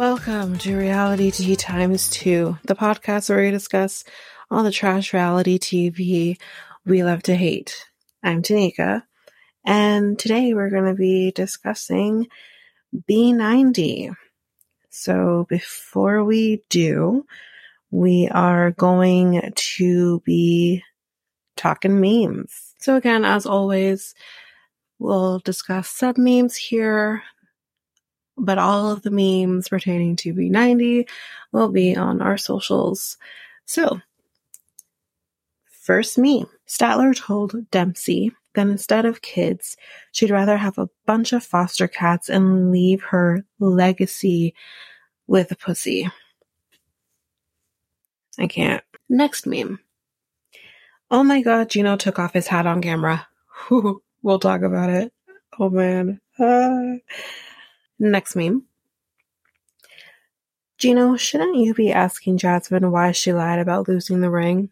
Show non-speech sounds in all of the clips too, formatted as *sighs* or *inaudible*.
Welcome to Realitea Times 2, the podcast where we discuss all the trash reality TV we love to hate. I'm Tanika, and today we're going to be discussing B90. So before we do, we are going to be talking memes. So again, as always, we'll discuss sub memes here, but all of the memes pertaining to B90 will be on our socials. So, first meme Statler told Dempsey that instead of kids, she'd rather have a bunch of foster cats and leave her legacy with a pussy. I can't. Next meme. Oh my god, Gino took off his hat on camera. *laughs* we'll talk about it. Oh man. Uh. Next meme. Gino, shouldn't you be asking Jasmine why she lied about losing the ring?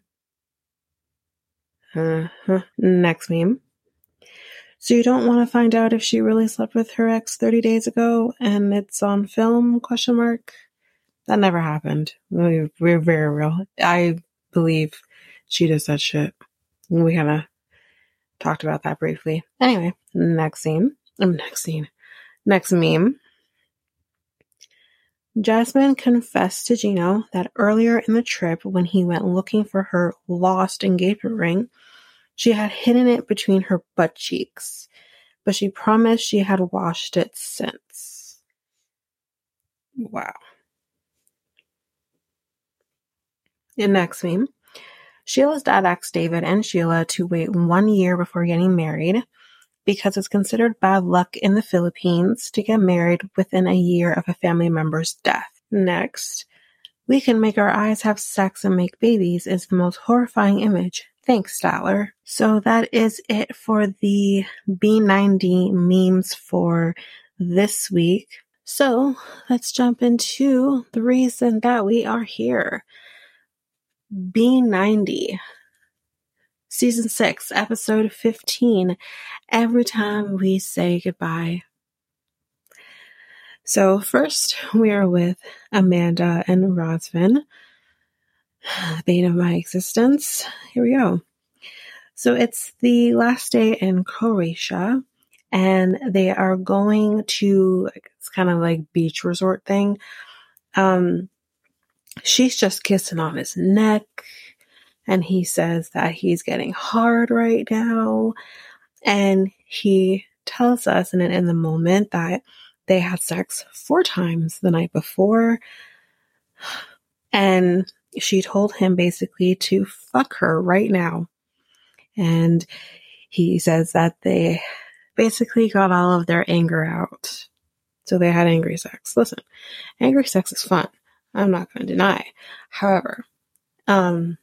Uh-huh. Next meme. So you don't want to find out if she really slept with her ex 30 days ago and it's on film? Question mark. That never happened. We're very real. I believe she does that shit. We kind of talked about that briefly. Anyway, next scene. Next scene. Next meme. Jasmine confessed to Gino that earlier in the trip, when he went looking for her lost engagement ring, she had hidden it between her butt cheeks, but she promised she had washed it since. Wow. In next meme, Sheila's dad asked David and Sheila to wait one year before getting married because it's considered bad luck in the Philippines to get married within a year of a family member's death. Next, we can make our eyes have sex and make babies is the most horrifying image. Thanks, Statler. So that is it for the B90 memes for this week. So let's jump into the reason that we are here. B90 season 6, episode 15, Every Time We Say Goodbye. So, first, we are with Amanda and Razvan, *sighs* bane of my existence. Here we go. So, it's the last day in Croatia, and they are going to, it's kind of like beach resort thing. Um, she's just kissing on his neck and he says that he's getting hard right now. And he tells us in, in the moment that they had sex four times the night before. And she told him basically to fuck her right now. And he says that they basically got all of their anger out. So they had angry sex. Listen, angry sex is fun. I'm not going to deny. However, um,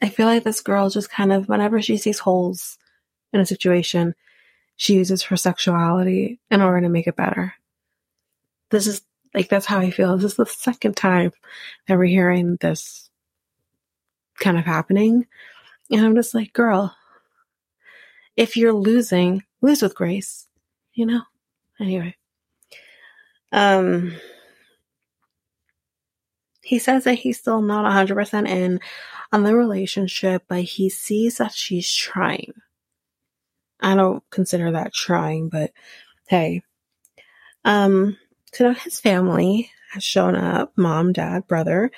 I feel like this girl just kind of, whenever she sees holes in a situation, she uses her sexuality in order to make it better. This is like, that's how I feel. This is the second time that we're hearing this kind of happening. And I'm just like, girl, if you're losing, lose with grace, you know? Anyway. Um, he says that he's still not 100% in on the relationship, but he sees that she's trying. I don't consider that trying, but hey. Um, so now his family has shown up mom, dad, brother.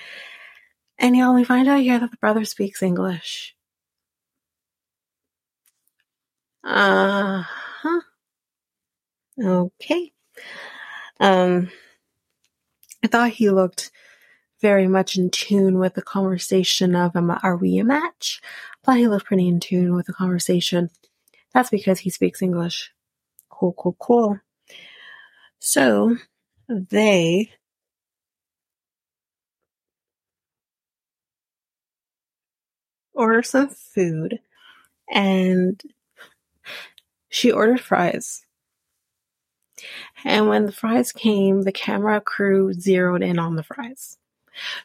And y'all, we find out here that the brother speaks English. Uh huh. Okay. Um, I thought he looked very much in tune with the conversation of, um, are we a match? Looked pretty in tune with the conversation. That's because he speaks English. Cool, cool, cool. So they order some food and she ordered fries. And when the fries came, the camera crew zeroed in on the fries.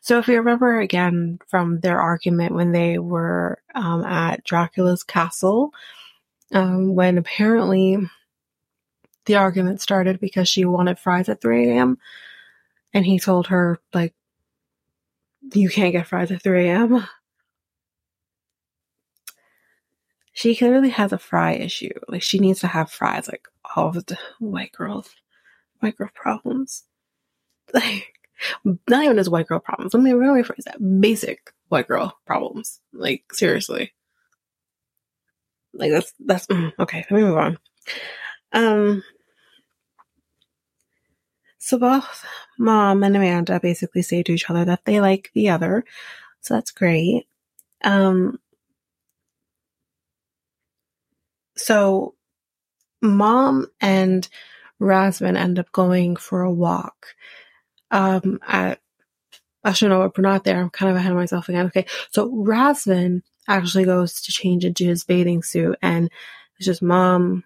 So if you remember again from their argument when they were um, at Dracula's castle, um, when apparently the argument started because she wanted fries at 3 a.m. and he told her like, you can't get fries at 3 a.m. She clearly has a fry issue. Like she needs to have fries like all of the white girls, white girl problems. *laughs* Like not even as white girl problems. Let me rephrase that. Basic white girl problems. Like seriously. Like that's that's mm, okay. Let me move on. Um. So both mom and Amanda basically say to each other that they like the other, so that's great. Um. So, mom and Razvan end up going for a walk um, I, I should know, we're not there. I'm kind of ahead of myself again. Okay. So Razvan actually goes to change into his bathing suit and it's just mom,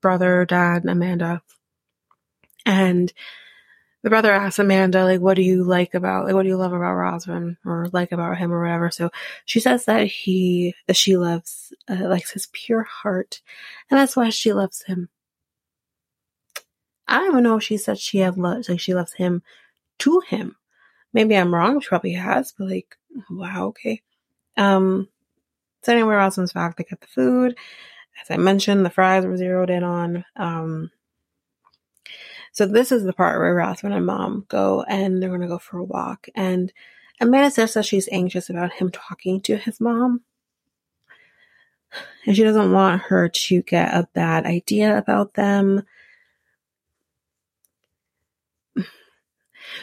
brother, dad, and Amanda. And the brother asks Amanda, like, what do you like about, like, what do you love about Razvan or like about him or whatever? So she says that he, that she loves, uh, likes his pure heart. And that's why she loves him. I don't even know if she said she had love, like she loves him to him. Maybe I'm wrong. She probably has, but like, wow, okay. Um, so anyway, Razvan's back. They get the food. As I mentioned, the fries were zeroed in on. Um, so this is the part where Razvan and mom go and they're to go for a walk. And Amanda says that she's anxious about him talking to his mom. And she doesn't want her to get a bad idea about them.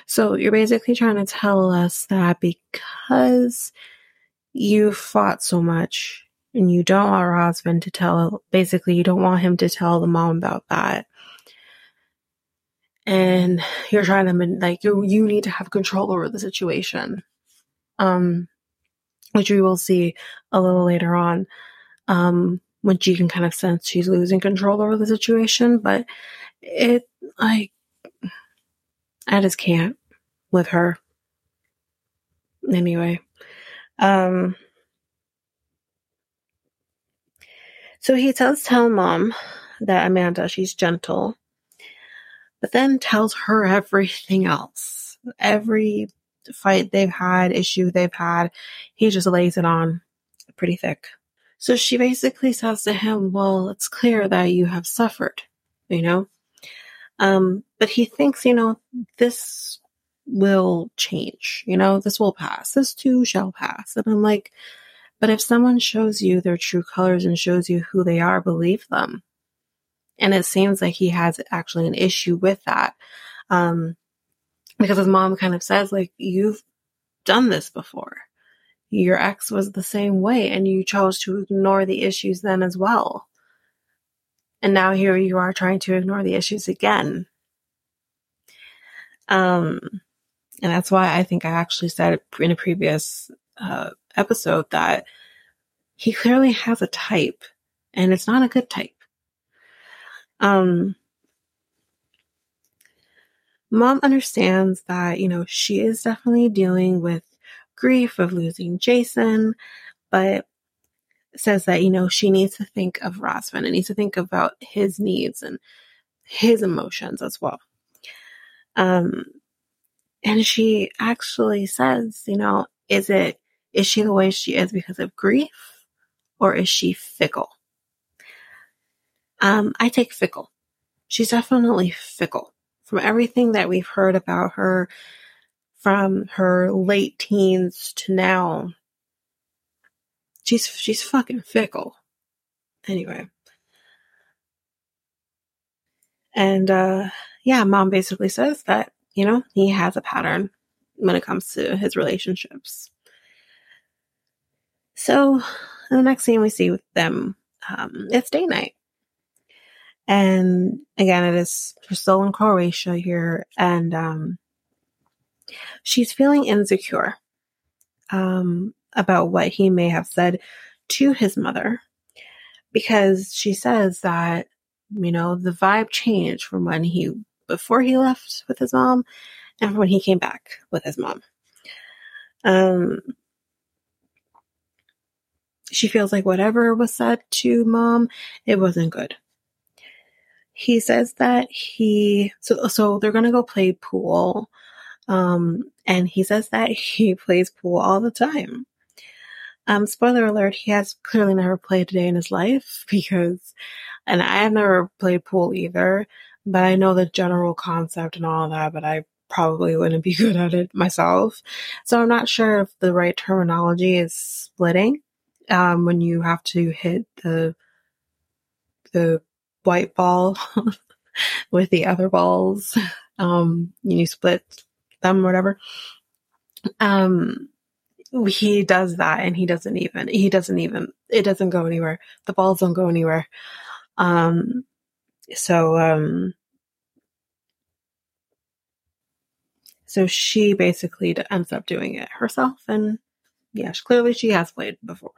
So you're basically trying to tell us that because you fought so much and you don't want your husband to tell, basically, you don't want him to tell the mom about that. And you're trying to, like, you, you need to have control over the situation. Um, which we will see a little later on. Um, when she can kind of sense she's losing control over the situation, but it, like, I just can't with her. Anyway, um, so he does tell mom that Amanda, she's gentle, but then tells her everything else. Every fight they've had, issue they've had, he just lays it on pretty thick. So she basically says to him, well, it's clear that you have suffered, you know? Um, but he thinks, you know, this will change. You know, this will pass. This too shall pass. And I'm like, but if someone shows you their true colors and shows you who they are, believe them. And it seems like he has actually an issue with that. Um, because his mom kind of says, like, you've done this before. Your ex was the same way and you chose to ignore the issues then as well. And now here you are trying to ignore the issues again. Um, and that's why I think I actually said in a previous uh, episode that he clearly has a type. and it's not a good type. Um, mom understands that, you know, she is definitely dealing with grief of losing Jason, but says that, you know, she needs to think of Razvan and needs to think about his needs and his emotions as well. Um, and she actually says, you know, is it, is she the way she is because of grief or is she fickle? Um, I take fickle. She's definitely fickle. From everything that we've heard about her from her late teens to now, she's she's fucking fickle. Anyway. And uh yeah, mom basically says that, you know, he has a pattern when it comes to his relationships. So the next scene we see with them, um, it's day night. And again, it is we're still in Croatia here, and um, she's feeling insecure um, about what he may have said to his mother. Because she says that you know the vibe changed from when he before he left with his mom and when he came back with his mom. Um, she feels like whatever was said to mom, it wasn't good. He says that he so so they're gonna go play pool um and he says that *laughs* he plays pool all the time um spoiler alert he has clearly never played a day in his life *laughs* because and i have never played pool either but i know the general concept and all that but i probably wouldn't be *laughs* good at it myself so i'm not sure if the right terminology is splitting um when you have to hit the the white ball *laughs* with the other balls. Um, you split them or whatever. Um, he does that and he doesn't even, he doesn't even, it doesn't go anywhere. The balls don't go anywhere. Um, so, um, so she basically ends up doing it herself and yes, clearly she has played before.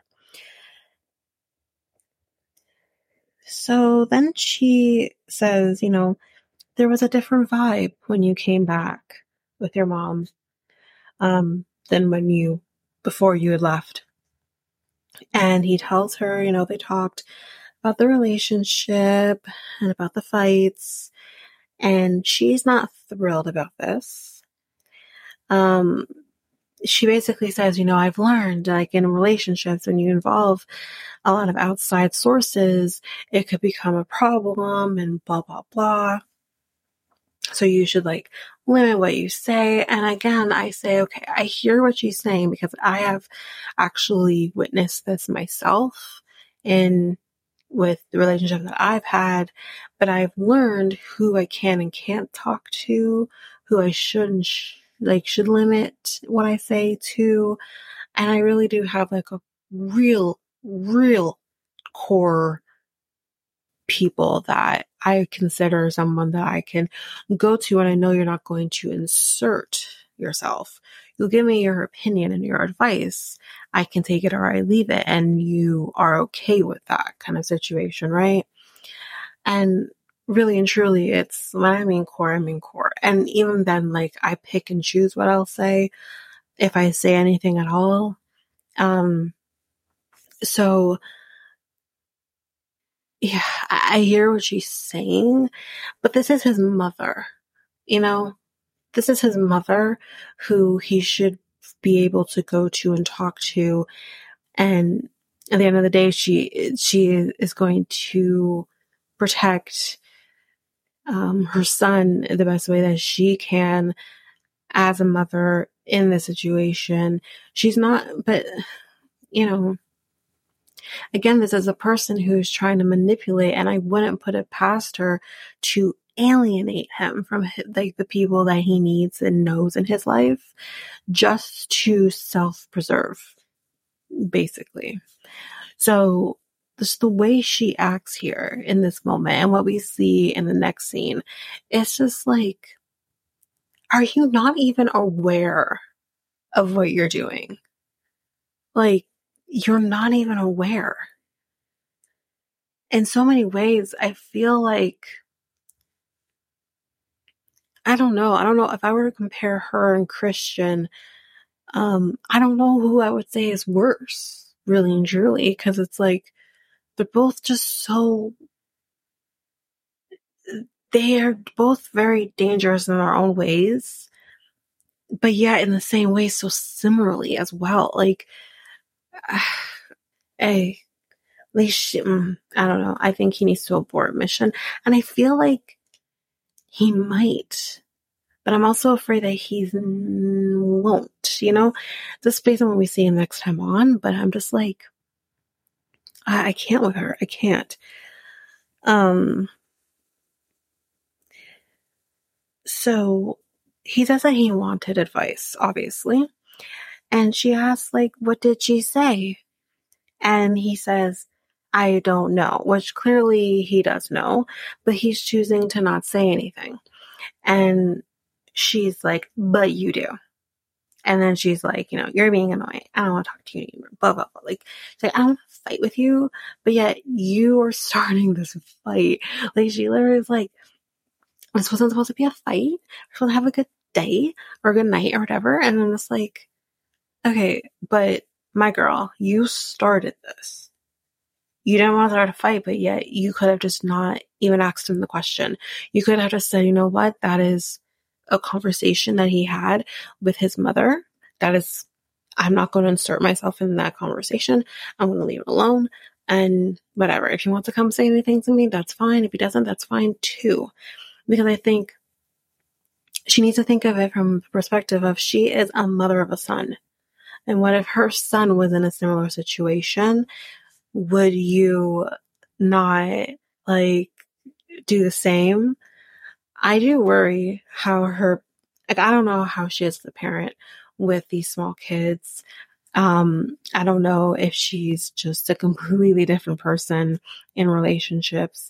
So then she says, you know, there was a different vibe when you came back with your mom um, than when you, before you had left. And he tells her, you know, they talked about the relationship and about the fights. And she's not thrilled about this. Um, she basically says, you know, I've learned like in relationships when you involve a lot of outside sources, it could become a problem and blah, blah, blah. So you should like limit what you say. And again, I say, okay, I hear what she's saying because I have actually witnessed this myself in with the relationship that I've had, but I've learned who I can and can't talk to, who I should and sh- like should limit what I say to. And I really do have like a real real core people that I consider someone that I can go to and I know you're not going to insert yourself. You'll give me your opinion and your advice. I can take it or I leave it and you are okay with that kind of situation, right? And really and truly it's when I mean core, I mean core. And even then, like I pick and choose what I'll say if I say anything at all. Um, so, yeah, I hear what she's saying, but this is his mother, you know? This is his mother who he should be able to go to and talk to. And at the end of the day, she, she is going to protect, um, her son the best way that she can as a mother in this situation. She's not, but, you know, Again, this is a person who's trying to manipulate, and I wouldn't put it past her to alienate him from like the people that he needs and knows in his life just to self-preserve, basically. So just the way she acts here in this moment and what we see in the next scene, it's just like, are you not even aware of what you're doing? Like, you're not even aware. in so many ways, I feel like I don't know. I don't know if I were to compare her and Christian. Um, I don't know who I would say is worse, really and truly, because it's like they're both just so. They are both very dangerous in their own ways, but yet in the same way, so similarly as well. Like, *sighs* hey, least mm, I don't know. I think he needs to abort mission, and I feel like he might. But I'm also afraid that he won't, you know, just based on what we see him next time on. But I'm just like, I, I can't with her. I can't. Um, so he says that he wanted advice, obviously. And she asks, like, what did she say? And he says, I don't know, which clearly he does know, but he's choosing to not say anything. And she's like, but you do. And then she's like, you know, you're being annoying. I don't want to talk to you anymore. Blah, blah, blah. Like, she's like, I don't want to fight with you, but yet you are *laughs* starting this fight. Like, she literally is like, this wasn't supposed to be a fight. We're supposed to have a good day or a good night or whatever. And then it's like, okay, but my girl, you started this you didn't want to start a fight, but yet you could have just not even asked him the question. You could have just said, you know what, that is a conversation that he had with his mother. That is, I'm not going to insert myself in that conversation. I'm going to leave it alone and whatever. If he wants to come say anything to me, that's fine. If he doesn't, that's fine too. Because I think she needs to think of it from the perspective of she is a mother of a son. And what if her son was in a similar situation would you not like do the same? I do worry how her, like, I don't know how she is the parent with these small kids. Um, I don't know if she's just a completely different person in relationships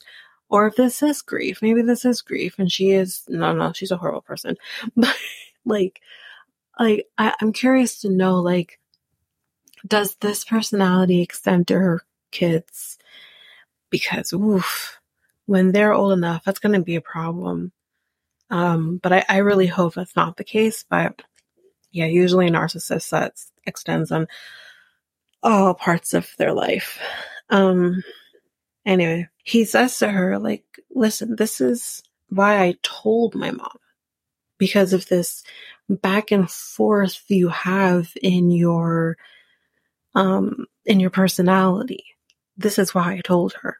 or if this is grief. Maybe this is grief and she is, no, no, she's a horrible person. *laughs* But like, like, I, I'm curious to know, like, does this personality extend to her kids because oof, when they're old enough, that's going to be a problem. Um, but I, I really hope that's not the case. But yeah, usually a narcissist that extends on all parts of their life. Um, anyway, he says to her, like, listen, this is why I told my mom because of this back and forth you have in your, um, in your personality this is why I told her.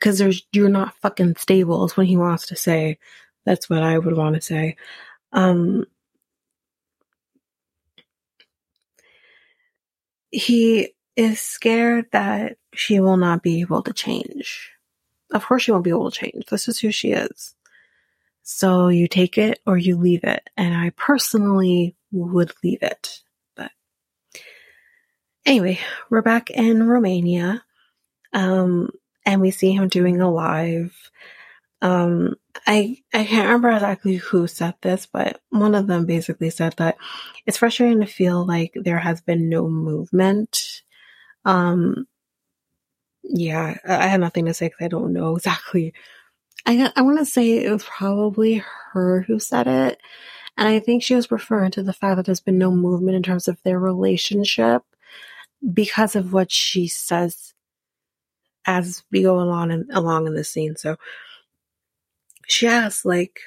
Cause there's, you're not fucking stable is what he wants to say. That's what I would want to say. Um, he is scared that she will not be able to change. Of course she won't be able to change. This is who she is. So you take it or you leave it. And I personally would leave it. But anyway, we're back in Romania. Um, and we see him doing a live. Um, I I can't remember exactly who said this, but one of them basically said that it's frustrating to feel like there has been no movement. Um, yeah, I have nothing to say because I don't know *laughs* exactly. I I want to say it was probably her who said it, and I think she was referring to the fact that there's been no movement in terms of their relationship because of what she says as we go along and along in the scene. So she asks, like,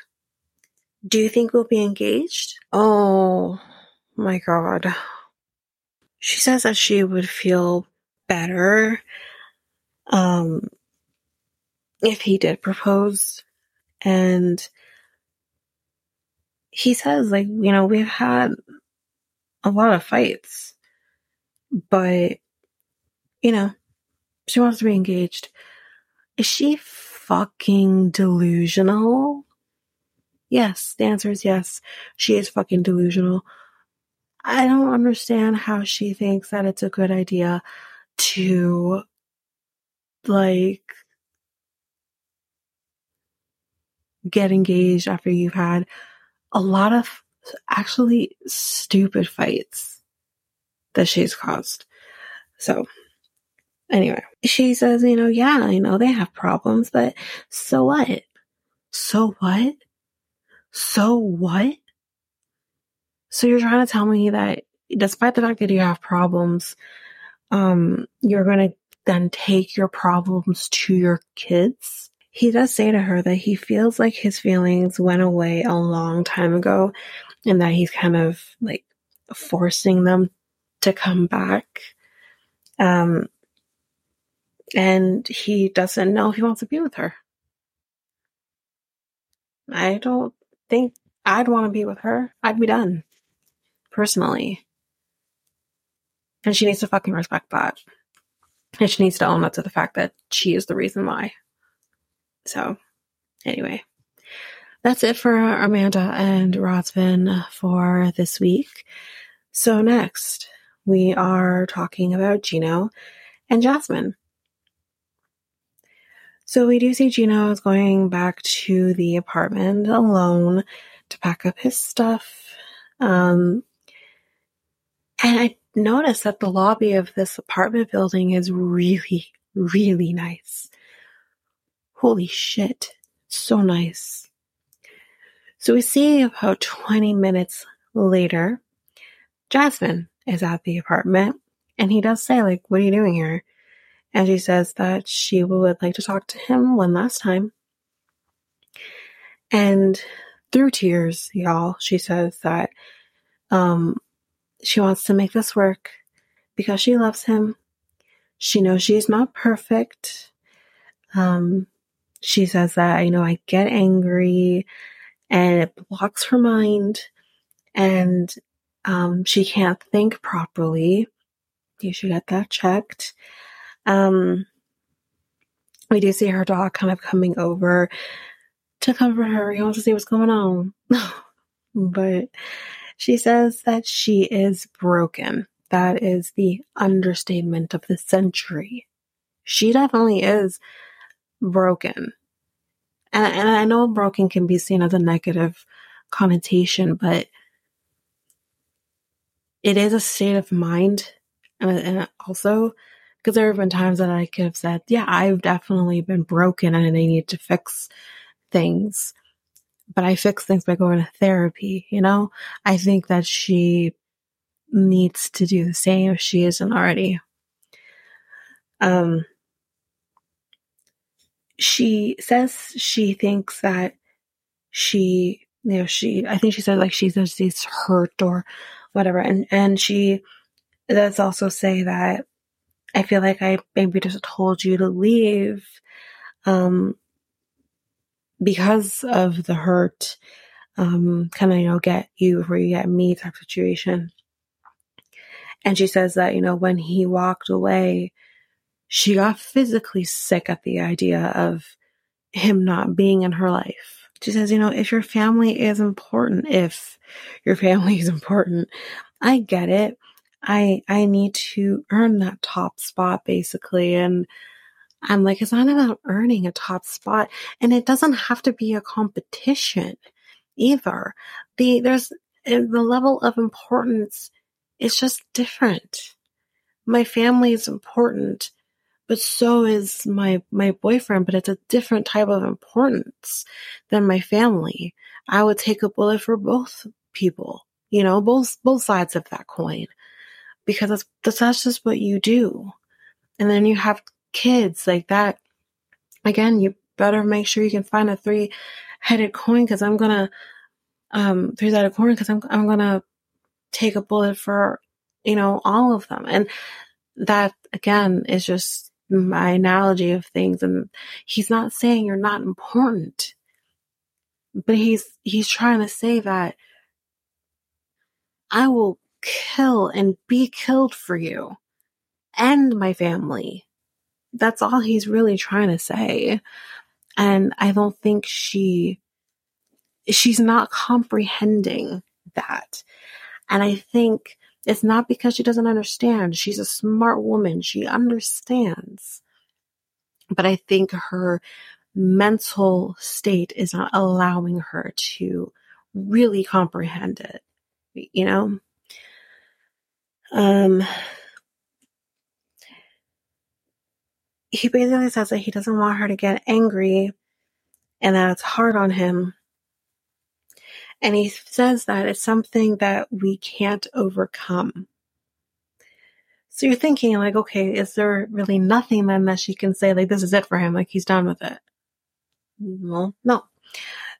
do you think we'll be engaged? Oh my god. She says that she would feel better um if he did propose and he says like you know we've had a lot of fights but you know she wants to be engaged. Is she fucking delusional? Yes, the answer is yes. She is fucking delusional. I don't understand how she thinks that it's a good idea to, like, get engaged after you've had a lot of actually stupid fights that she's caused. So, Anyway, she says, you know, yeah, I know they have problems, but so what? So what? So what? So you're trying to tell me that despite the fact that you have problems, um, you're going to then take your problems to your kids? He does say to her that he feels like his feelings went away a long time ago and that he's kind of like forcing them to come back. Um, and he doesn't know if he wants to be with her. I don't think I'd want to be with her. I'd be done. Personally. And she needs to fucking respect that. And she needs to own up to the fact that she is the reason why. So, anyway. That's it for Amanda and Razvan for this week. So next, we are talking about Gino and Jasmine. So we do see Gino is going back to the apartment alone to pack up his stuff. Um, and I noticed that the lobby of this apartment building is really, really nice. Holy shit. So nice. So we see about 20 minutes later, Jasmine is at the apartment and he does say like, what are you doing here? And she says that she would like to talk to him one last time. And through tears, y'all, she says that um, she wants to make this work because she loves him. She knows she's not perfect. Um, she says that, you know, I get angry and it blocks her mind and um, she can't think properly. You should get that checked. Um, we do see her dog kind of coming over to comfort her. He wants to see what's going on. *laughs* but she says that she is broken. That is the understatement of the century. She definitely is broken. And, and I know broken can be seen as a negative connotation, but it is a state of mind. And, and also, because there have been times that I could have said, yeah, I've definitely been broken and I need to fix things. But I fix things by going to therapy, you know? I think that she needs to do the same if she isn't already. Um, she says she thinks that she, you know, she, I think she said like she says she's hurt or whatever. And, and she does also say that I feel like I maybe just told you to leave, um, because of the hurt, um, kind of, you know, get you before you get me type situation. And she says that, you know, when he walked away, she got physically sick at the idea of him not being in her life. She says, you know, if your family is important, if your family is important, I get it. I I need to earn that top spot basically and I'm like it's not about earning a top spot and it doesn't have to be a competition either. The there's eh, the level of importance is just different. My family is important, but so is my my boyfriend, but it's a different type of importance than my family. I would take a bullet for both people, you know, both both sides of that coin because that's, that's just what you do. And then you have kids like that. Again, you better make sure you can find a three headed coin because I'm gonna, um, three sided coin because I'm, I'm gonna take a bullet for, you know, all of them. And that again is just my analogy of things. And he's not saying you're not important, but he's, he's trying to say that I will kill and be killed for you and my family. That's all he's really trying to say. And I don't think she, she's not comprehending that. And I think it's not because she doesn't understand. She's a smart woman. She understands. But I think her mental state is not allowing her to really comprehend it, you know? Um, he basically says that he doesn't want her to get angry and that it's hard on him. And he says that it's something that we can't overcome. So you're thinking, like, okay, is there really nothing then that she can say, like, this is it for him? Like, he's done with it? Well, no.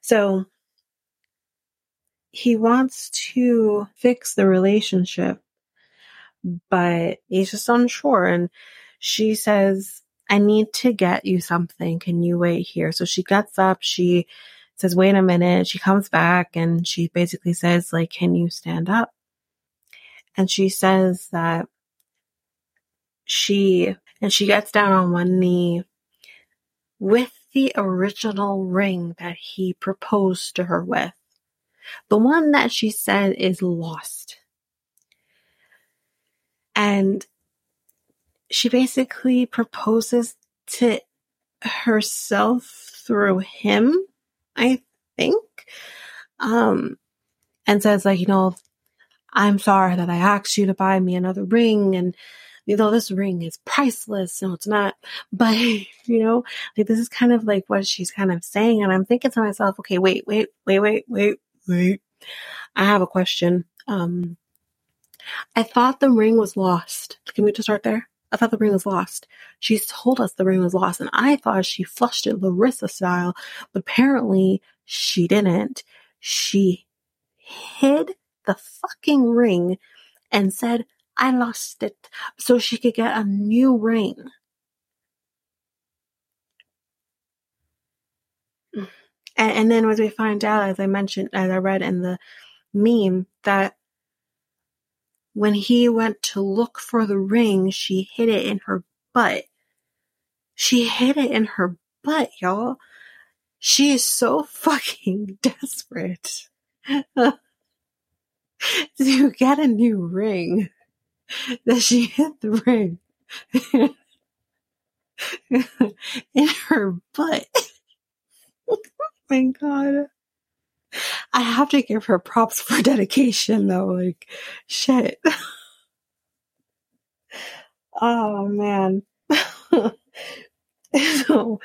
So he wants to fix the relationship, but he's just unsure. And she says, I need to get you something. Can you wait here? So she gets up. She says, wait a minute. She comes back and she basically says, like, can you stand up? And she says that she, and she gets down on one knee with the original ring that he proposed to her with. The one that she said is lost. And she basically proposes to herself through him, I think. Um, and says like, you know, I'm sorry that I asked you to buy me another ring and you know, this ring is priceless. No, it's not. *laughs* But, you know, like this is kind of like what she's kind of saying. And I'm thinking to myself, okay, wait, wait, wait, wait, wait, wait. I have a question. Um, I thought the ring was lost. Can we just start there? I thought the ring was lost. She told us the ring was lost, and I thought she flushed it Larissa style, but apparently she didn't. She hid the fucking ring and said, I lost it so she could get a new ring. And, and then as we find out, as I mentioned, as I read in the meme, that when he went to look for the ring, she hid it in her butt. She hid it in her butt, y'all. She is so *laughs* fucking desperate *laughs* to get a new ring *laughs* that she hid the ring in her butt. oh my god. I have to give her props for *laughs* dedication though. Like, shit. *laughs* oh man. *laughs* so,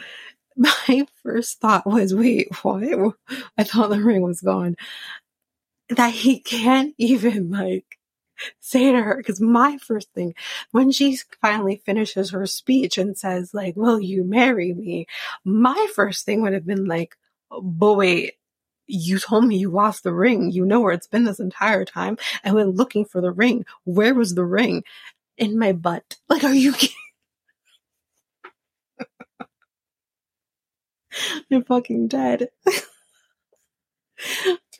my first thought was, wait, what? I thought the ring was gone. That he can't even like say to her because my first thing when she finally finishes her speech and says like will you marry me my first thing would have been like but wait you told me you lost the ring. You know where it's been this entire time. I went looking for the ring. Where was the ring? In my butt. Like are you *laughs* kidding? *laughs* I'm fucking dead. *laughs*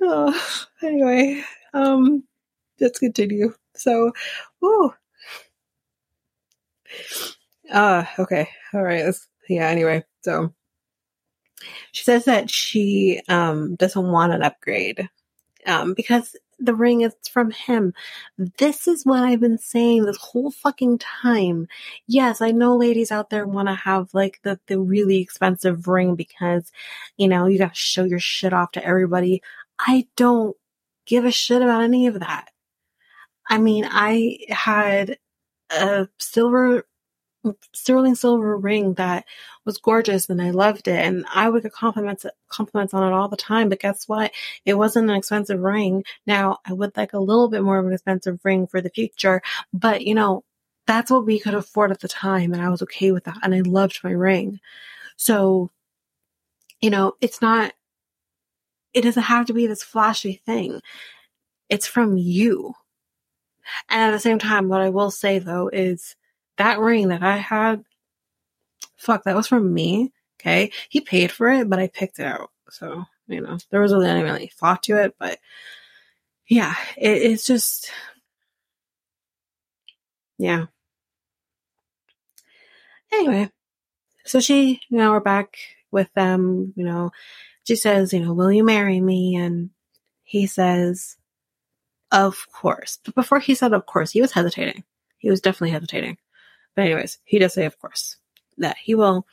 Oh, anyway um let's continue. So, oh, uh, okay, all right. Let's, yeah. Anyway, so she says that she um doesn't want an upgrade um because the ring is from him. This is what I've been saying this whole fucking time. Yes, I know ladies out there want to have like the, the really expensive ring because, you know, you gotta show your shit off to everybody. I don't give a shit about any of that. I mean, I had a silver, sterling silver ring that was gorgeous and I loved it. And I would get compliments, compliments on it all the time. But guess what? It wasn't an expensive ring. Now I would like a little bit more of an expensive ring for the future, but you know, that's what we could afford at the time. And I was okay with that. And I loved my ring. So, you know, it's not, it doesn't have to be this flashy thing. It's from you. And at the same time, what I will say though is that ring that I had, fuck, that was from me. Okay. He paid for it, but I picked it out. So, you know, there was really any really thought to it, but yeah, it, it's just, yeah. Anyway, so she, you know, we're back with them, you know, she says, you know, will you marry me? And he says, of course. But before he said of course, he was hesitating. He was definitely hesitating. But anyways, he does say of course that he will.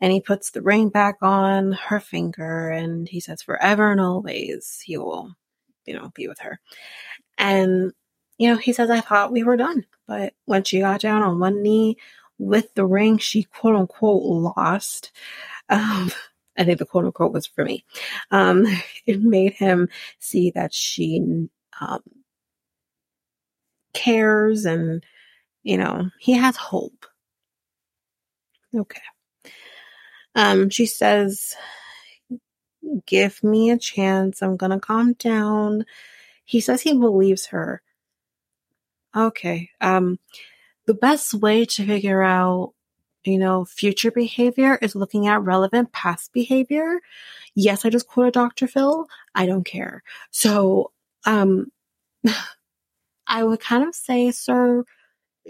And he puts the ring back on her finger and he says forever and always he will, you know, be with her. And, you know, he says, I thought we were done. But when she got down on one knee with the ring she quote unquote lost. Um, *laughs* I think the quote unquote was for me. Um, *laughs* it made him see that she um, cares and, you know, he has hope. Okay. Um, she says, Give me a chance. I'm going to calm down. He says he believes her. Okay. Um, the best way to figure out, you know, future behavior is looking at relevant past behavior. Yes, I just quoted Dr. Phil. I don't care. So, um, *sighs* I would kind of say, sir,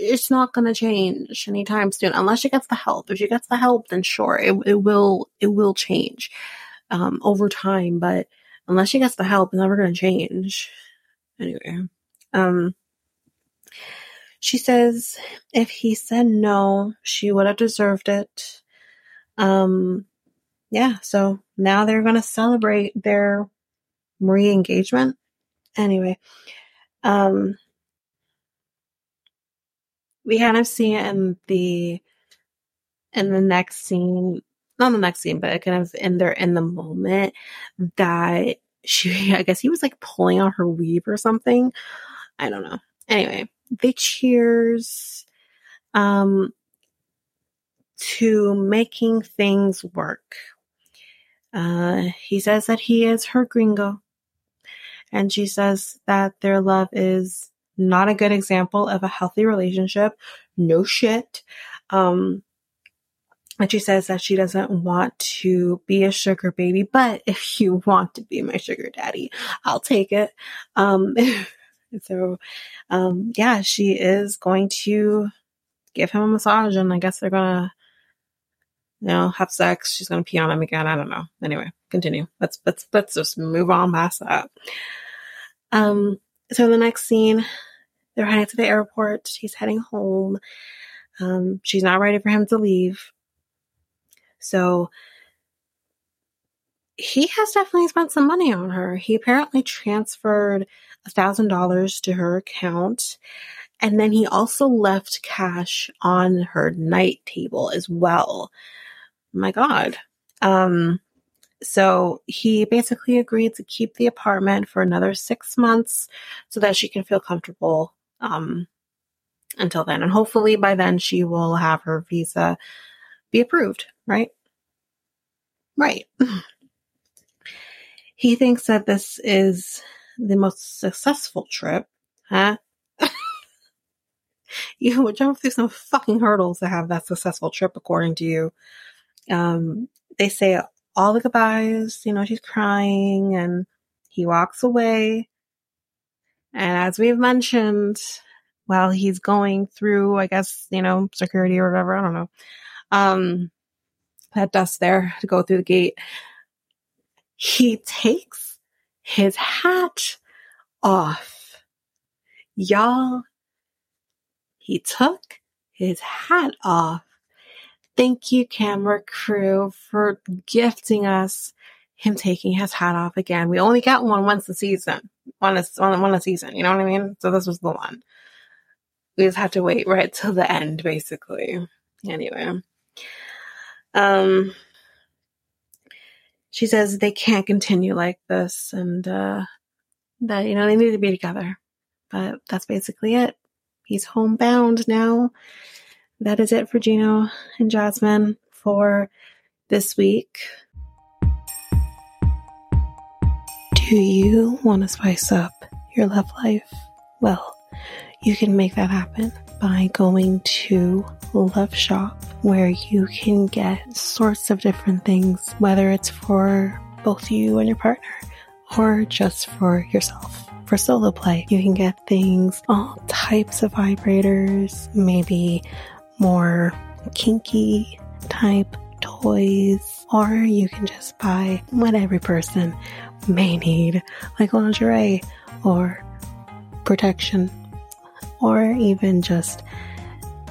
it's not going to change anytime soon unless she gets the help. If she gets the help, then sure, it, it will, it will change, um, over time. But unless she gets the help, it's never going to change. Anyway, um, she says if he said no, she would have deserved it. Um, yeah, so now they're going to celebrate their re engagement. Anyway, um, we kind of see in the in the next scene not the next scene but kind of in there in the moment that she *laughs* i guess he was like pulling on her weave or something. I don't know. Anyway they cheers um to making things work. Uh he says that he is her gringo and she says that their love is not a good example of a healthy relationship. No shit. Um, and she says that she doesn't want to be a sugar baby, but *laughs* if you want to be my sugar daddy, I'll take it. Um, *laughs* so, um, yeah, she is going to give him a massage and I guess they're gonna, you know, have sex. She's gonna pee on him again. I don't know. Anyway, continue. Let's, let's, let's just move on past that. Um, so the next scene, they're heading to the airport. She's heading home. Um, she's not ready for him to leave. So he has definitely spent some money on her. He apparently transferred a thousand dollars to her account. And then he also left cash on her night table as well. My God. Um, so he basically agreed to keep the apartment for another six months so that she can feel comfortable um, until then. And hopefully by then she will have her visa be approved, right? Right. he thinks that this is the most successful trip, huh? *laughs* you would jump through some fucking hurdles to have that successful trip, according to you. Um, they say all the goodbyes, you know, she's crying and he walks away. And as we've mentioned, while he's going through, I guess, you know, security or whatever, I don't know, um, that dust there to go through the gate, he takes his hat off. Y'all, he took his hat off. Thank you, camera crew, for gifting us him taking his hat off again. We only got one once a season one a, one, a season. You know what I mean? So this was the one. We just have to wait right till the end, basically. Anyway, um, she says they can't continue like this, and uh, that you know they need to be together. But that's basically it. He's homebound now. That is it for Gino and Jasmine for this week. Do you want to spice up your love life? Well, you can make that happen by going to Love Shop, where you can get sorts of different things, whether it's for both you and your partner or just for yourself. For solo play, you can get things, all types of vibrators, maybe more kinky type toys, or you can just buy what every person may need, like lingerie or protection, or even just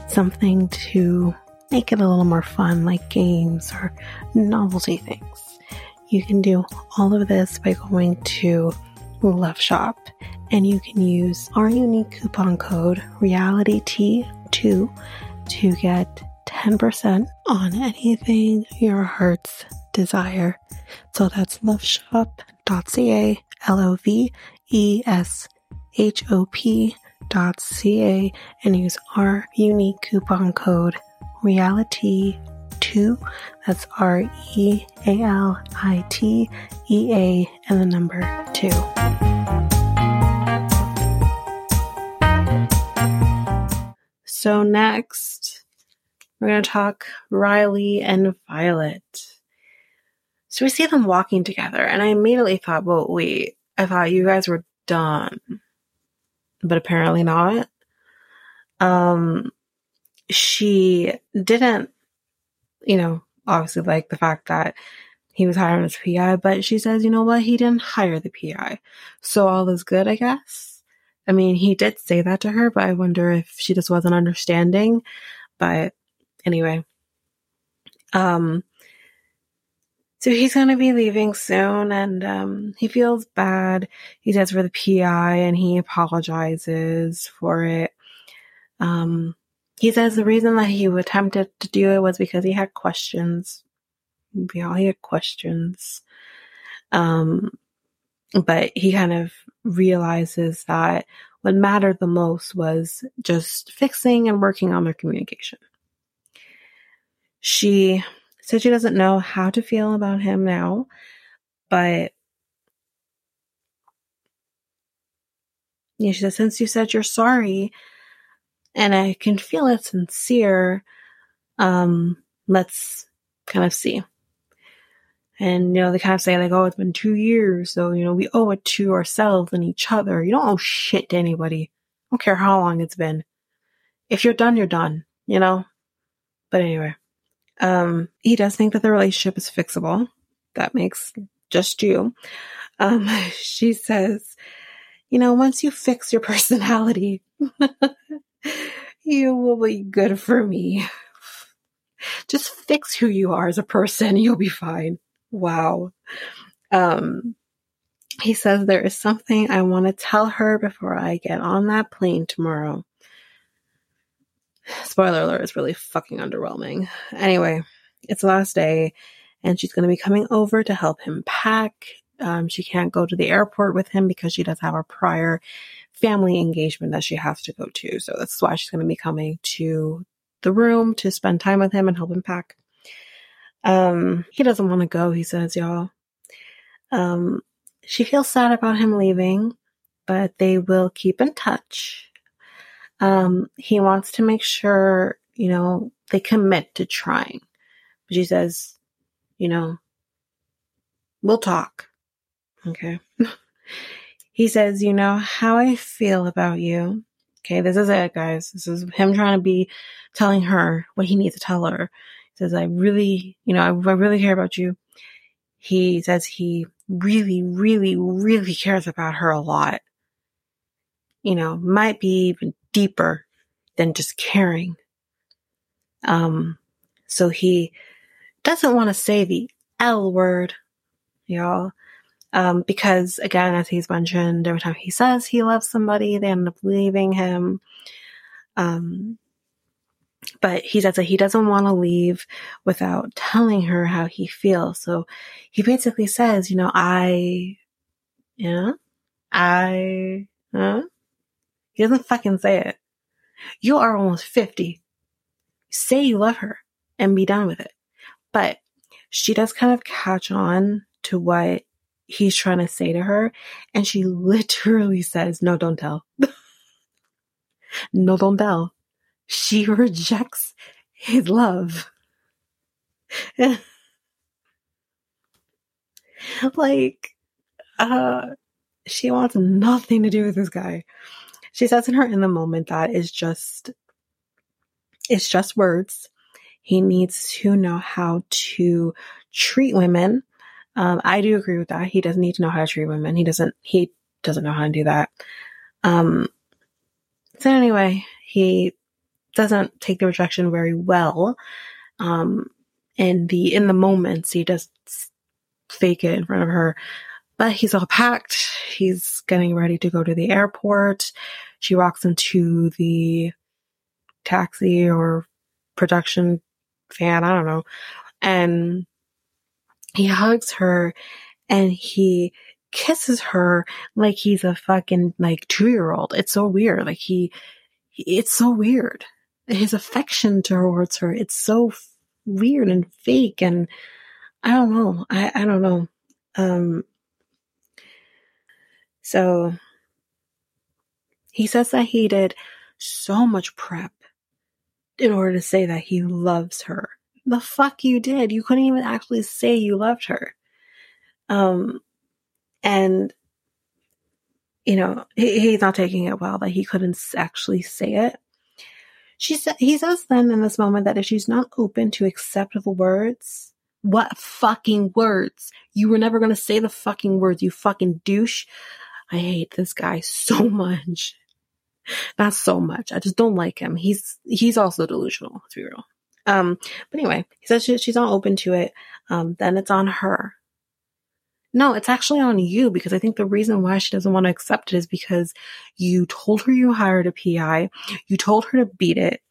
something to make it a little more fun, like games or novelty things. You can do all of this by going to Love Shop and you can use our unique coupon code REALITEA2 to get 10% on anything your heart's desire. So that's loveshop.ca, L O V E S H O P dot ca and use our unique coupon code reality 2 that's r e a l i t e a and the number 2 so next we're going to talk Riley and Violet. So we see them walking together, and I immediately thought, well, wait, I thought you guys were done. But apparently not. Um, she didn't, you know, obviously like the fact that he was hiring as PI, but she says, you know what, he didn't hire the PI. So all is good, I guess. I mean, he did say that to her, but I wonder if she just wasn't understanding. But anyway, um, so he's going to be leaving soon and um, he feels bad. He does for the PI and he apologizes for it. Um, he says the reason that he attempted to do it was because he had questions. We all had questions. Um, but he kind of realizes that what mattered the most was just fixing and working on their communication. She said she doesn't know how to feel about him now, but yeah, she said, since you said you're sorry and I can feel it sincere, um, let's kind of see. And, you know, they kind of say like, oh, it's been two years. So, you know, we owe it to ourselves and each other. You don't owe shit to anybody. I don't care how long it's been. If you're done, you're done, you know? But anyway. Um, he does think that the relationship is fixable. That makes just you. Um, *laughs* she says, you know, once you fix your *laughs* personality, *laughs* you will be good for me. Just fix who you are as a person. You'll be fine. Wow. Um, he says there is something I want to tell her before I get on that plane tomorrow. Spoiler alert, it's really fucking underwhelming. Anyway, it's the last day, and she's going to be coming over to help him pack. Um, she can't go to the airport with him because she does have a prior family engagement that she has to go to. So that's why she's going to be coming to the room to spend time with him and help him pack. Um, he doesn't want to go, he says, y'all. Um, she feels sad about him leaving, but they will keep in touch. Um, he wants to make sure, you know, they commit to trying. But she says, you know, we'll talk. Okay. *laughs* he says, you know, how I feel about you. Okay, this is it, guys. This is him trying to be telling her what he needs to tell her. He says, I really, you know, I, I really care about you. He says he really, really, really cares about her a lot. You know, might be even deeper than just caring. Um, so he doesn't want to say the L word, y'all. Um, because again, as he's mentioned, every time he says he loves somebody, they end up leaving him. Um, but he says that he doesn't want to leave without telling her how he feels. So he basically says, you know, I, yeah, I, huh? He doesn't fucking say it. You are almost 50. Say you love her and be done with it. But she does kind of catch on to what he's trying to say to her. And she literally says, no, don't tell. *laughs* no, don't tell. She *laughs* rejects his love. *laughs* like, uh, she wants nothing to do with this guy. She says in her in the moment that is just, it's just words. He needs to know how to treat women. Um, I do agree with that. He doesn't need to know how to treat women. He doesn't, he doesn't know how to do that. Um, so anyway, he doesn't take the rejection very well. Um, in the, in the moments, he just fake it in front of her. But he's all packed. He's getting ready to go to the airport. She walks into the taxi or production fan, I don't know. And he hugs her and he kisses her like he's a fucking like two year old. It's so weird. Like he, it's so weird. His affection towards her, it's so weird and fake. And I don't know. I, I don't know. Um, so he says that he did so much prep in order to say that he loves her. The fuck you did. You couldn't even actually say you loved her. Um, and, you know, he, he's not taking it well that he couldn't actually say it. She said, he says then in this moment that if she's not open to acceptable words, what fucking words? You were never going to say the fucking words, you fucking douche. I hate this guy so *laughs* much. Not so much. I just don't like him. He's he's also delusional. Let's be real. Um, but anyway, he says she, she's not open to it. Um, then it's on her. No, it's actually on you because I think the reason why she doesn't want to accept it is because you told her you hired a PI. You told her to beat it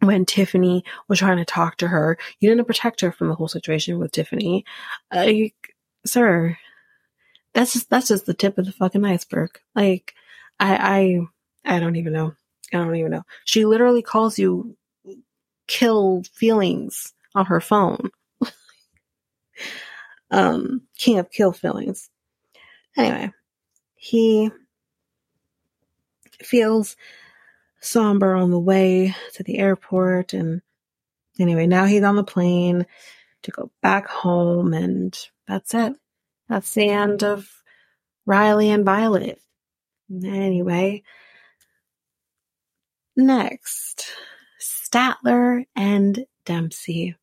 when Tiffany was trying to talk to her. You didn't protect her from the whole situation with Tiffany. Like, sir, that's just that's just the tip of the fucking iceberg. Like, I I I don't even know. I don't even know. She literally calls you kill feelings on her phone. *laughs* um, king of kill feelings. Anyway, he feels somber on the way to the airport. And anyway, now he's on the plane to go back home. And that's it. That's the end of Riley and Violet. Anyway, next, Statler and Dempsey.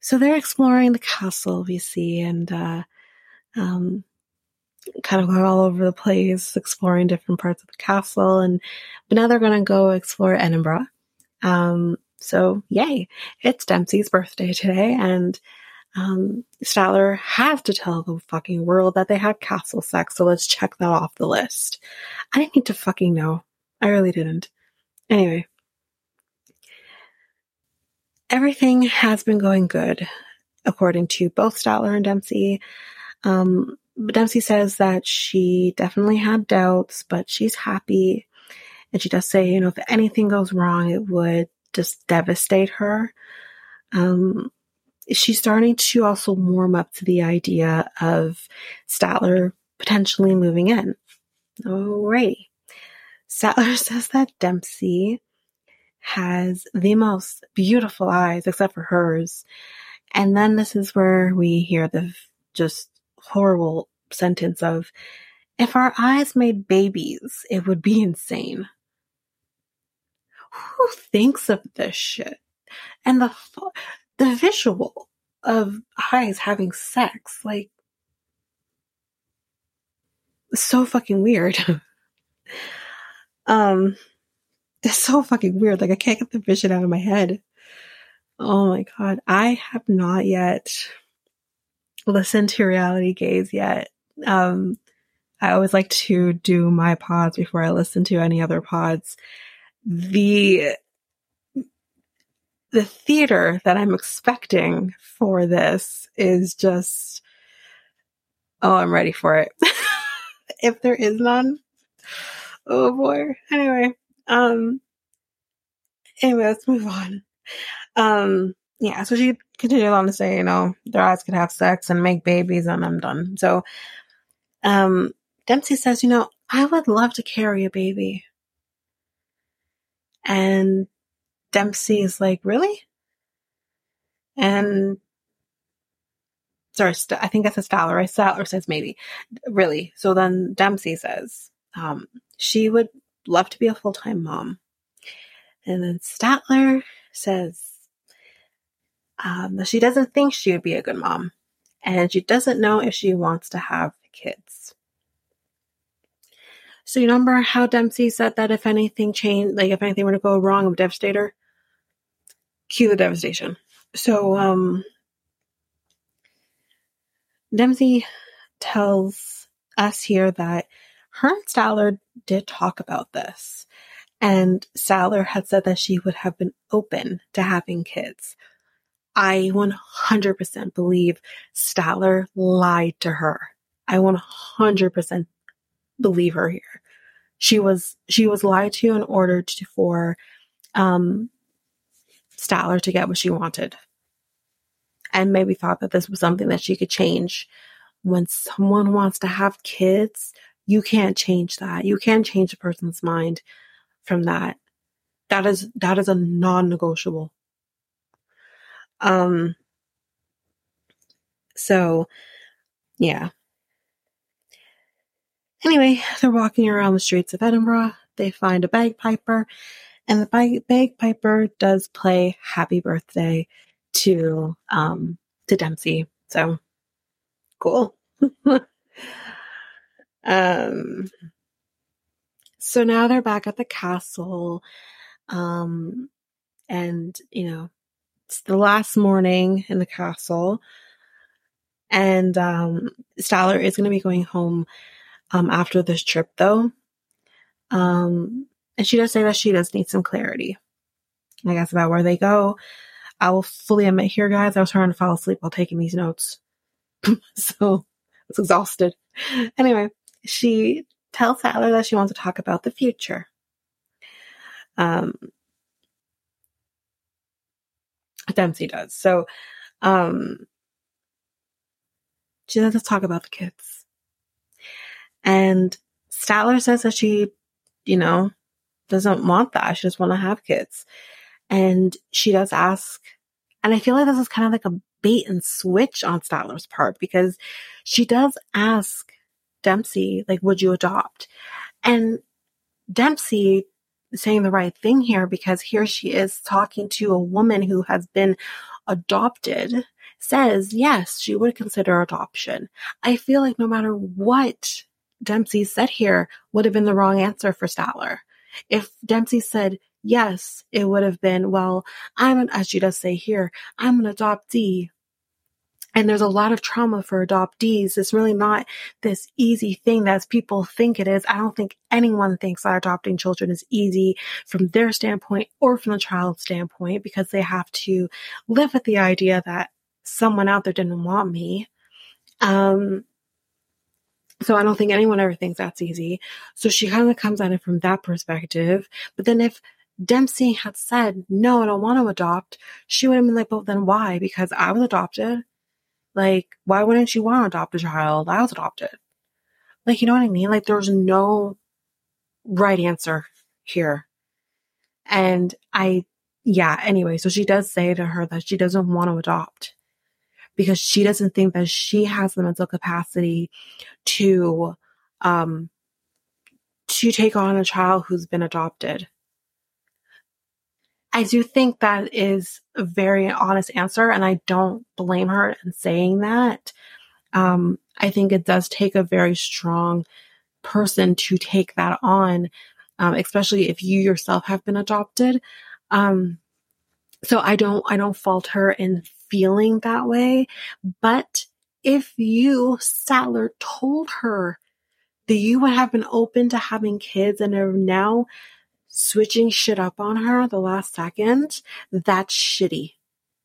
So they're exploring the castle, we see, and uh, um, kind of going all over the place, exploring different parts of the castle. And but now they're going to go explore Edinburgh. Um, so yay! It's Dempsey's birthday today, and um, Statler has to tell the fucking world that they had castle sex. So let's check that off the list. I didn't need to fucking know. I really didn't. Anyway, everything has been going good according to both Statler and Dempsey. Um, Dempsey says that she definitely had doubts, but she's happy. And she does say, you know, if anything goes wrong, it would just devastate her. Um, she's starting to also warm up to the idea of Statler potentially moving in. Alrighty. Statler *laughs* says that Dempsey has the most beautiful eyes, except for hers. And then this is where we hear the just horrible sentence of, if our eyes made babies, it would be *laughs* insane. Who thinks of this shit? And the, the visual of eyes having sex, like, so fucking weird. *laughs* um, it's so fucking weird. Like I can't get the vision out of my head. Oh my god. I have not yet listened to reality gaze yet. Um, I always like to do my pods before I listen to any other pods. The the theater that I'm expecting for this is just oh, I'm ready for it. *laughs* if there is none. Oh boy. Anyway, um, anyway, let's move on. Um, yeah, so she continued on to say, you know, their eyes could have sex and make babies, and I'm done. So, um, Dempsey says, you know, I would love to carry a baby. And Dempsey is like, really? And sorry, I think that's a Statler, right? Statler says maybe. Really? So then Dempsey says, um, she would love to be a full time mom. And then Statler says um, she doesn't think she would be a good mom. And she doesn't know if she wants to have kids. So you remember how Dempsey said that if anything changed, like if anything were to go wrong, with Devastator? Cue the devastation. So, um, Dempsey tells us here that her and Statler did talk about this. And Statler had said that she would have been open to having kids. I 100% believe Statler lied to her. I 100% believe her here. She was, she was lied to in order to, for, um, Statler to get what she wanted. And maybe thought that this was something that she could change. When someone wants to have kids, you can't change that. You can't change a person's mind from that. That is, that is a non-negotiable. Um, so yeah. Anyway, they're walking around the streets of Edinburgh. They find a bagpiper and the bag- bagpiper does play happy birthday to, um, to Dempsey. So cool. *laughs* um, so now they're back at the castle. Um, and, you know, it's the last morning in the castle. And um, Statler is going to be going home um, after this trip, though. Um, and she does say that she does need some clarity, I guess, about where they go. I will fully admit here, guys, I was trying to fall asleep while taking these notes. *laughs* so I was exhausted. Anyway, she tells Statler that she wants to talk about the future. Um, Dempsey does. So, um, she says, let's talk about the kids. And Statler says that she, you know, doesn't want that. She just want to have kids. And she does ask, and I feel like this is kind of like a bait and switch on Statler's part because she does ask Dempsey, like, would you adopt? And Dempsey saying the right thing here because here she is talking to a woman who has been adopted says yes, she would consider adoption. I feel like no matter what Dempsey said here would have been the wrong answer for Statler. If Dempsey said yes, it would have been, well, I'm an, as she does say here, I'm an adoptee. And there's a lot of trauma for adoptees. It's really not this easy thing that people think it is. I don't think anyone thinks that adopting children is easy from their standpoint or from the child's standpoint because they have to live with the idea that someone out there didn't want me. Um, so I don't think anyone ever thinks that's easy. So she kind of comes at it from that perspective. But then if Dempsey had said, no, I don't want to adopt, she would have been like, well, then why? Because I was adopted. Like, why wouldn't you want to adopt a child? I was adopted. Like, you know what I mean? Like, there's no right answer here. And I, yeah, anyway, so she does say to her that she doesn't want to adopt because she doesn't think that she has the mental capacity to, um, to take on a child who's been adopted. I do think that is a very honest answer, and I don't blame her in saying that. Um, I think it does take a very strong person to take that on, um, especially if you yourself have been adopted. Um, so I don't, I don't fault her in feeling that way. But if you, Statler, told her that you would have been open to having kids and are now switching shit up on her the last second, that's shitty.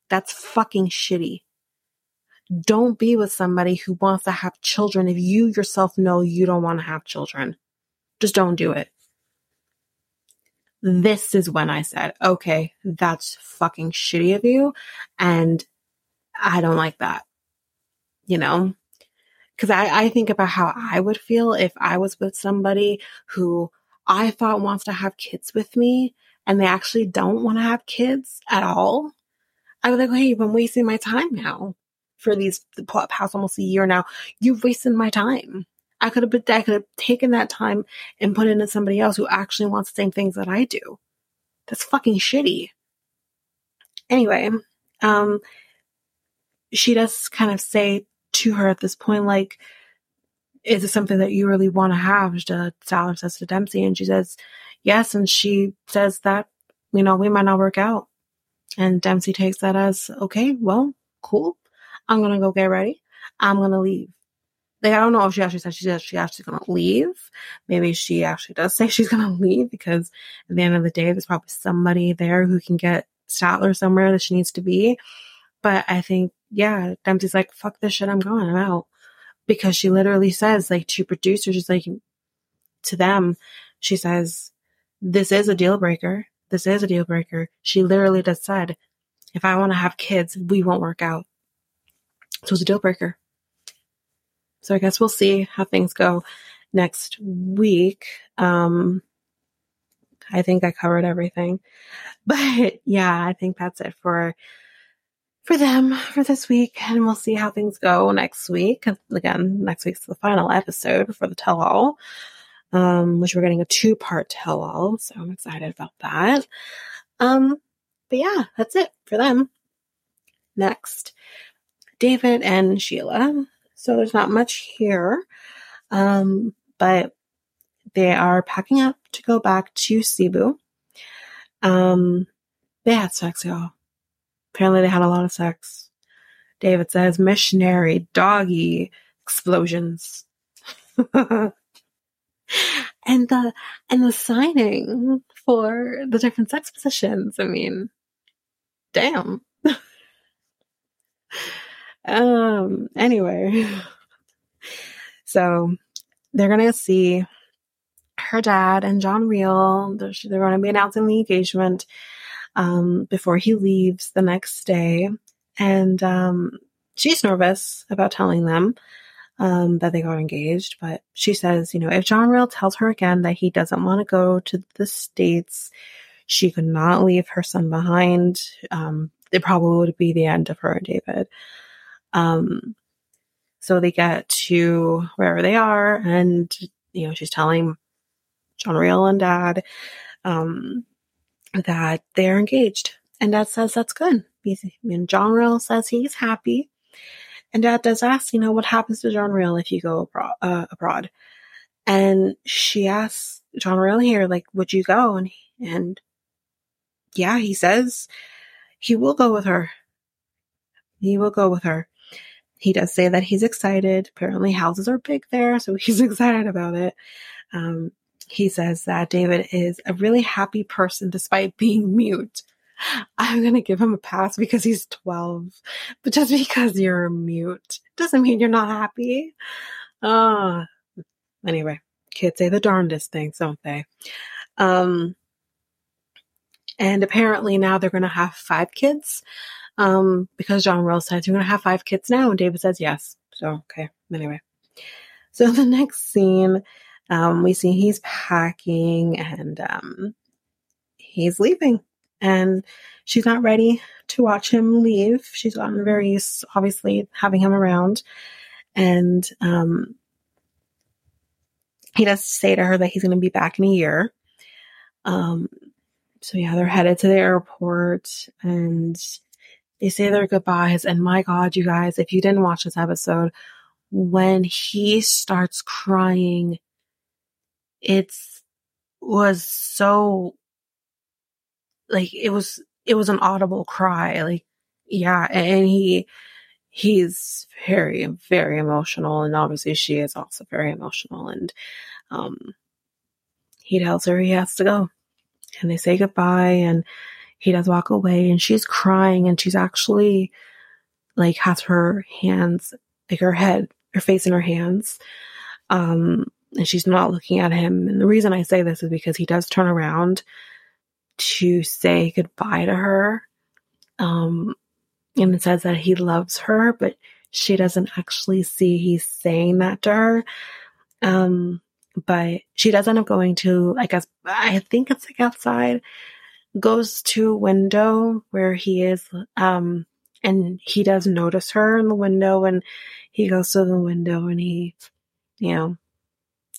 That's fucking shitty. Don't be with somebody who wants to have children if you yourself know you don't want to have children. Just don't do it. This is when I said, okay, that's fucking shitty of you. And I don't like that. You know? Cause I, I think about how I would feel if I was with somebody who I thought wants to have kids with me and they actually don't want to have kids at all, I was like, hey, you've been wasting my time now for these past almost a year now. You've wasted my time. I could have been, I could have taken that time and put it into somebody else who actually wants the same things that I do. That's fucking shitty. Anyway, um, she does kind of say to her at this point, like, is it something that you really want to have? Statler says to Dempsey, and she says, yes. And she says that, you know, we might not work out. And Dempsey takes that as, okay, well, cool. I'm going to go get ready. I'm going to leave. like I don't know if she actually said she said she actually gonna leave. Maybe she actually does say *laughs* she's gonna leave because at the end of the day, there's probably somebody there who can get Statler somewhere that she needs to be. But I think, yeah, Dempsey's like, fuck this shit, I'm going, I'm out. Because she literally says, like, to producers, she's like, to them, she says, this is a deal breaker. This is a deal breaker. She literally just said, if I want to have kids, we won't work out. So it's a deal breaker. So I guess we'll see how things go next week. Um, I think I covered everything. *laughs* But yeah, I think that's it for for them for this week and we'll see how things go next week. Again, next week's the final episode for the tell all. Um, which we're getting a two part tell all, so I'm excited about that. Um, but yeah, that's it for them. Next, David and Sheila. So there's not much here. Um, but they are packing up to go back to Cebu. Um, they had sex, y'all. Apparently, they had a lot of sex. David says missionary doggy explosions. *laughs* and the and the signing for the different sex positions. I mean, damn. *laughs* Um, anyway, *laughs* so they're gonna see her dad and John Real. They're, they're to be announcing the engagement um, before he leaves the next day, and um, she's nervous about telling them um, that they got engaged. But she says, you know, if John Real tells her again that he doesn't want to go to the states, she could not leave her son behind. Um, it probably would be the end of her and David. Um, so they get to wherever they are, and you know she's telling John Real and Dad um, that they're engaged, and Dad says that's good. He's, and John Real says he's happy, and Dad does ask, you know, what happens to John Real if you go abroad? Uh, abroad? And she asks John Real here, like, would you go? And and yeah, he says he will go with her. He will go with her. He does say that he's excited. Apparently, houses are big there, so *laughs* he's excited about it. Um, he says that David is a really happy person despite being mute. I'm going to give him a pass because he's 12. But just because you're mute doesn't mean you're not happy. Uh, anyway, kids say the darndest things, don't they? Um, and apparently now they're going to have five kids um, because John Real says, You're going to have five kids now. And David says, Yes. So, okay. Anyway. So the next scene, um, we see he's packing and um, he's leaving. And she's not ready to watch him leave. She's gotten very used, obviously, having him around. And um, he does say to her that he's going to be back in a year. Um, so yeah, they're headed to the airport and they say their goodbyes. And my God, you guys, if you didn't watch this episode, when he starts crying, it's was so like it was it was an audible cry like yeah and he he's very very emotional and obviously she is also very emotional and um he tells her he has to go and they say goodbye and he does walk away and she's crying and she's actually like has her hands, like her head, her face in her hands. Um, and she's not looking at him. And the reason I say this is because he does turn around to say goodbye to her. Um, and it says that he loves her, but she doesn't actually see he's saying that to her. Um, but she does end up going to, I guess, I think it's like outside goes to a window where he is, um, and he does notice her in the window and he goes to the window and he, you know,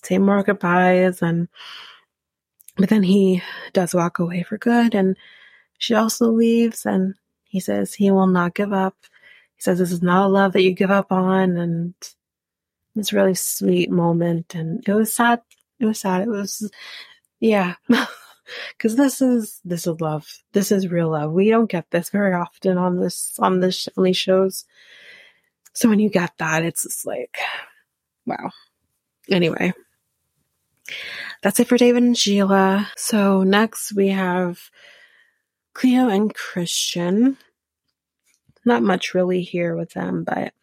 say more goodbyes and, but then he does walk away for good and she also leaves and he says he will not give up. He says this is not a love that you give up on and it's really sweet moment and it was sad. It was sad. It was, yeah. *laughs* because this is this is love. This is real love. We don't get this very often on this on this on these shows. So when you get that, it's just like wow. Anyway, that's it for David and Sheila. So next we have Cleo and Christian. Not much really here with them, but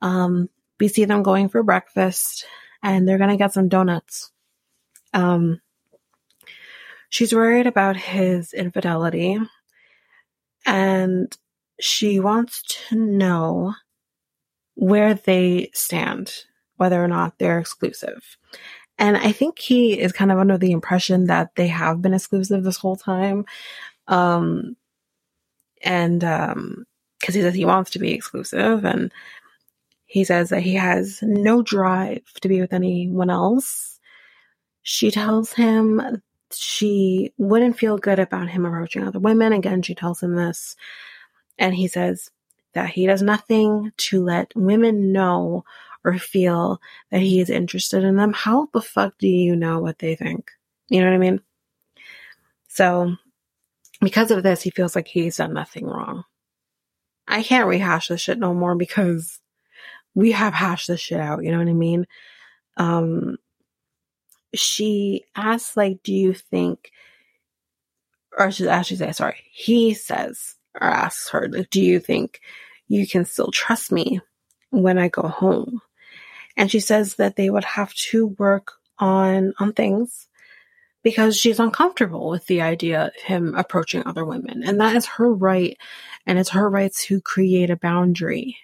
um, we see them going for breakfast and they're gonna get some donuts. Um, she's worried about his infidelity and she wants to know where they stand, whether or not they're exclusive. And I think he is kind of under the impression that they have been exclusive this whole time. Um, and, um, cause he says he wants to be exclusive and he says that he has no drive to be with anyone else. She tells him she wouldn't feel good about him approaching other women. Again, she tells him this. And he says that he does nothing to let women know or feel that he is interested in them, how the fuck do you know what they think? You know what I mean? So, because of this, he feels like he's done nothing wrong. I can't rehash this shit no more because we have hashed this shit out. You know what I mean? Um, she asks, like, do you think, or she actually say, sorry, he says or asks her, like, do you think you can still trust me when I go home? And she says that they would have to work on, on things because she's uncomfortable with the idea of him approaching other women. And that is her right. And it's her right to create a boundary.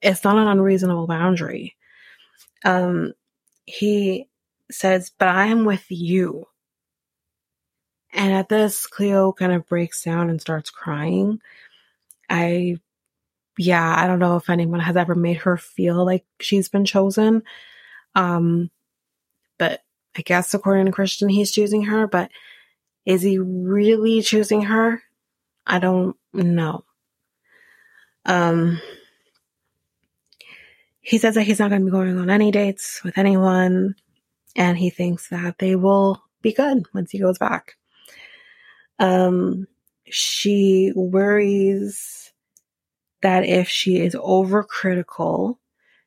It's not an unreasonable boundary. Um, he says, but I am with you. And at this, Cleo kind of breaks down and starts crying. I yeah, I don't know if anyone has ever made her feel like she's been chosen. Um, but I guess according to Christian, he's choosing her, but is he really choosing her? I don't know. Um, he says that he's not going to be going on any dates with anyone, and he thinks that they will be good once he goes back. Um, she worries that if she is overcritical,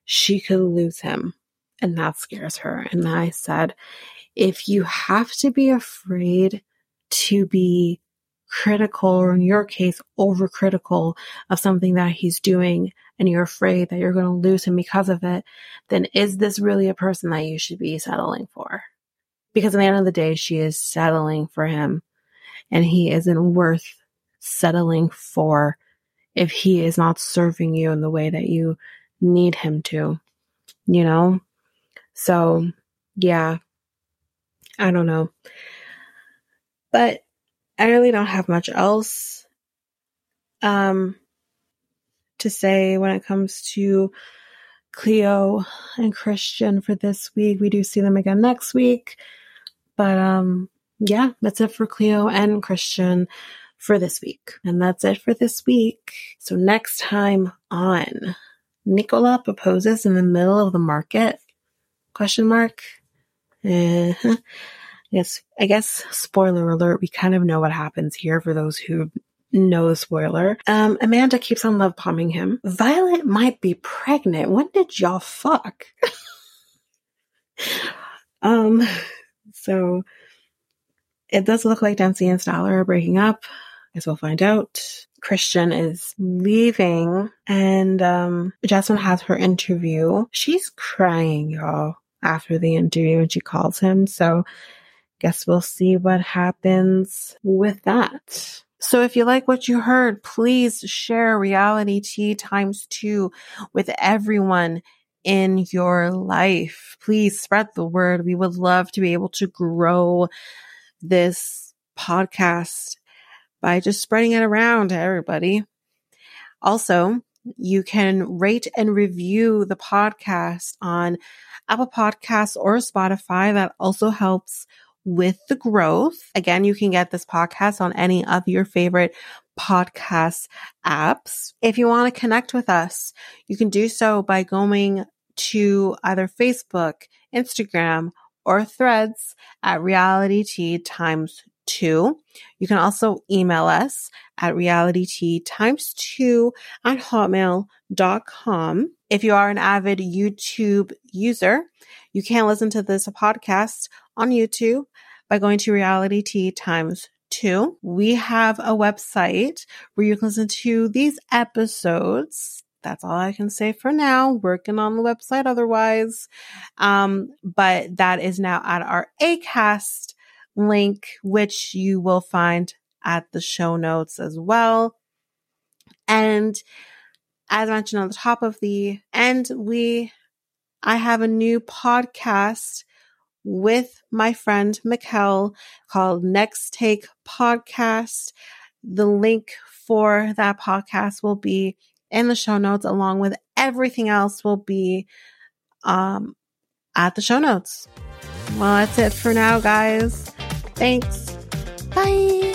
she could lose him. And that scares her. And I said, if you have to be afraid to be critical, or in your case, overcritical of something that he's doing, and you're afraid that you're going to lose him because of it, then is this really a person that you should be settling for? Because at the end of the day, she is settling for him, and he isn't worth settling for if he is not serving you in the way that you need him to, you know? So, yeah, I don't know. But I really don't have much else um, to say when it comes to Cleo and Christian for this week. We do see them again next week. But um, yeah, that's it for Cleo and Christian for this week. And that's it for this week. So next time on Nicola proposes in the middle of the market? Question mark. *laughs* Yes, I guess spoiler alert, we kind of know what happens here for those who know the spoiler. Um, Amanda keeps on love bombing him. Violet might be pregnant. When did y'all fuck? *laughs* um, so it does look like Dempsey and Statler are breaking up as we'll find out. Christian is leaving and um, Jasmine has her interview. She's crying, y'all, after the interview and she calls him. So guess we'll see what happens with that. So if you like what you heard, please share Realitea times two with everyone in your life. Please spread the word. We would love to be able to grow this podcast by just spreading it around to everybody. Also, you can rate and review the podcast on Apple Podcasts or Spotify. That also helps with the growth. Again, you can get this podcast on any of your favorite podcast apps. If you want to connect with us, you can do so by going to either Facebook, Instagram, or threads at Realitea times two. You can also email us at realitea times two at hotmail.com. if you are an avid YouTube user, you can listen to this podcast on YouTube by going to Realitea times two. We have a website where you can listen to these episodes. That's all I can say for now. Working on the website otherwise. Um, but that is now at our ACAST link, which you will find at the show notes as well. And as mentioned on the top of the end, we, I have a new podcast with my friend Mikel called Next Take Podcast. The link for that podcast will be in the show notes along with everything else will be um, at the show notes. Well, that's it for now, guys. Thanks. Bye.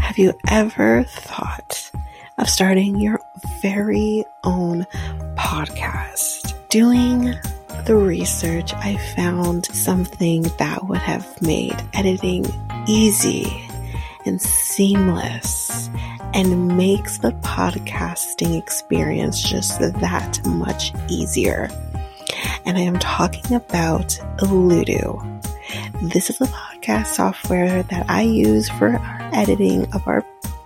Have you ever thought of starting your very own podcast? Doing the research, I found something that would have made editing easy and seamless and makes the podcasting experience just that much easier. And I am talking about Alitu. This is a podcast software that I use for our editing of our